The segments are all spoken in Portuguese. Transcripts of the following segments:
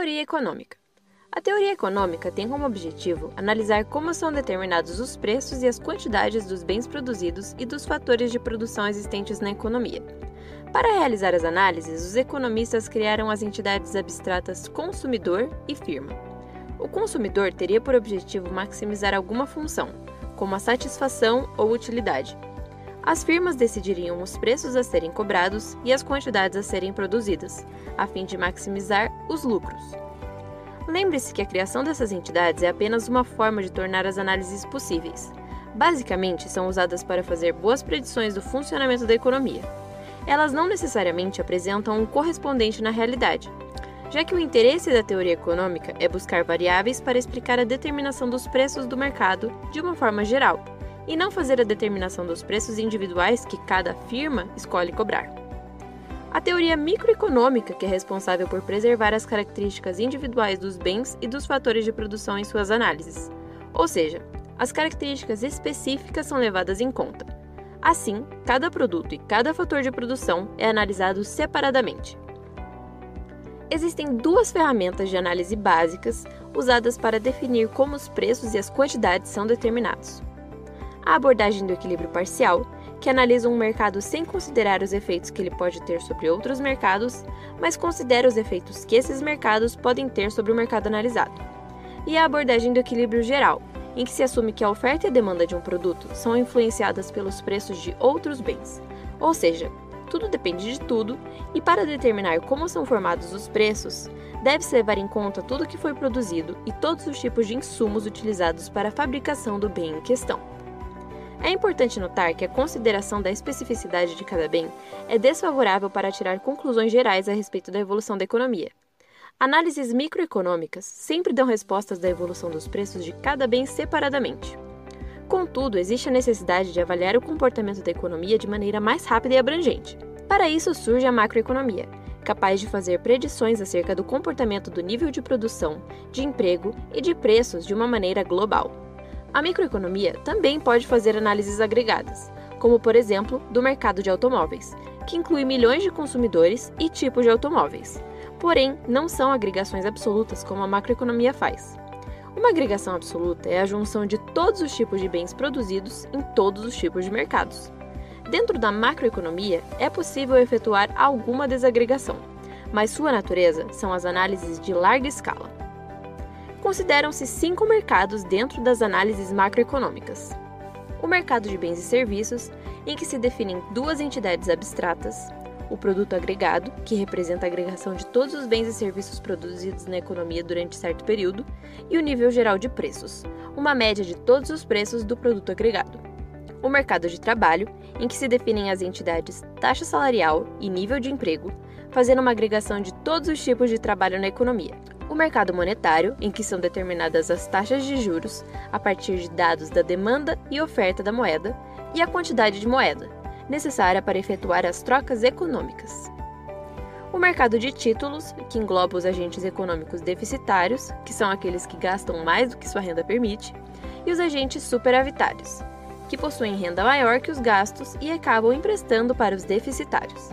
Teoria econômica. A teoria econômica tem como objetivo analisar como são determinados os preços e as quantidades dos bens produzidos e dos fatores de produção existentes na economia. Para realizar as análises, os economistas criaram as entidades abstratas consumidor e firma. O consumidor teria por objetivo maximizar alguma função, como a satisfação ou utilidade. As firmas decidiriam os preços a serem cobrados e as quantidades a serem produzidas, a fim de maximizar os lucros. Lembre-se que a criação dessas entidades é apenas uma forma de tornar as análises possíveis. Basicamente, são usadas para fazer boas predições do funcionamento da economia. Elas não necessariamente apresentam um correspondente na realidade, já que o interesse da teoria econômica é buscar variáveis para explicar a determinação dos preços do mercado de uma forma geral, e não fazer a determinação dos preços individuais que cada firma escolhe cobrar. A teoria microeconômica, que é responsável por preservar as características individuais dos bens e dos fatores de produção em suas análises, ou seja, as características específicas são levadas em conta. Assim, cada produto e cada fator de produção é analisado separadamente. Existem duas ferramentas de análise básicas usadas para definir como os preços e as quantidades são determinados a abordagem do equilíbrio parcial, que analisa um mercado sem considerar os efeitos que ele pode ter sobre outros mercados, mas considera os efeitos que esses mercados podem ter sobre o mercado analisado. E a abordagem do equilíbrio geral, em que se assume que a oferta e a demanda de um produto são influenciadas pelos preços de outros bens. Ou seja, tudo depende de tudo, e para determinar como são formados os preços, deve-se levar em conta tudo o que foi produzido e todos os tipos de insumos utilizados para a fabricação do bem em questão. É importante notar que a consideração da especificidade de cada bem é desfavorável para tirar conclusões gerais a respeito da evolução da economia. Análises microeconômicas sempre dão respostas da evolução dos preços de cada bem separadamente. Contudo, existe a necessidade de avaliar o comportamento da economia de maneira mais rápida e abrangente. Para isso surge a macroeconomia, capaz de fazer predições acerca do comportamento do nível de produção, de emprego e de preços de uma maneira global. A microeconomia também pode fazer análises agregadas, como por exemplo do mercado de automóveis, que inclui milhões de consumidores e tipos de automóveis. Porém, não são agregações absolutas como a macroeconomia faz. Uma agregação absoluta é a junção de todos os tipos de bens produzidos em todos os tipos de mercados. Dentro da macroeconomia, é possível efetuar alguma desagregação, mas sua natureza são as análises de larga escala consideram-se cinco mercados dentro das análises macroeconômicas. O mercado de bens e serviços, em que se definem duas entidades abstratas, o produto agregado, que representa a agregação de todos os bens e serviços produzidos na economia durante certo período, e o nível geral de preços, uma média de todos os preços do produto agregado. O mercado de trabalho, em que se definem as entidades taxa salarial e nível de emprego, fazendo uma agregação de todos os tipos de trabalho na economia, o mercado monetário, em que são determinadas as taxas de juros a partir de dados da demanda e oferta da moeda, e a quantidade de moeda, necessária para efetuar as trocas econômicas. O mercado de títulos, que engloba os agentes econômicos deficitários, que são aqueles que gastam mais do que sua renda permite, e os agentes superavitários, que possuem renda maior que os gastos e acabam emprestando para os deficitários.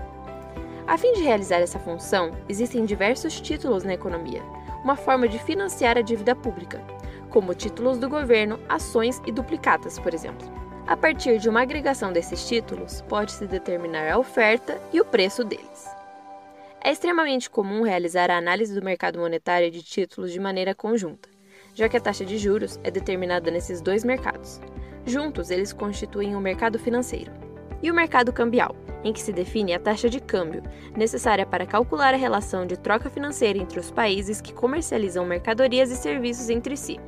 A fim de realizar essa função, existem diversos títulos na economia, uma forma de financiar a dívida pública, como títulos do governo, ações e duplicatas, por exemplo. A partir de uma agregação desses títulos, pode-se determinar a oferta e o preço deles. É extremamente comum realizar a análise do mercado monetário de títulos de maneira conjunta, já que a taxa de juros é determinada nesses dois mercados. Juntos, eles constituem o um mercado financeiro. E o mercado cambial, em que se define a taxa de câmbio, necessária para calcular a relação de troca financeira entre os países que comercializam mercadorias e serviços entre si.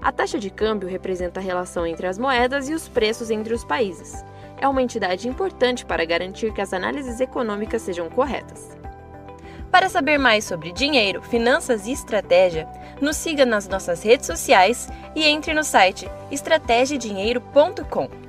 A taxa de câmbio representa a relação entre as moedas e os preços entre os países. É uma entidade importante para garantir que as análises econômicas sejam corretas. Para saber mais sobre dinheiro, finanças e estratégia, nos siga nas nossas redes sociais e entre no site estrategiadinheiro.com.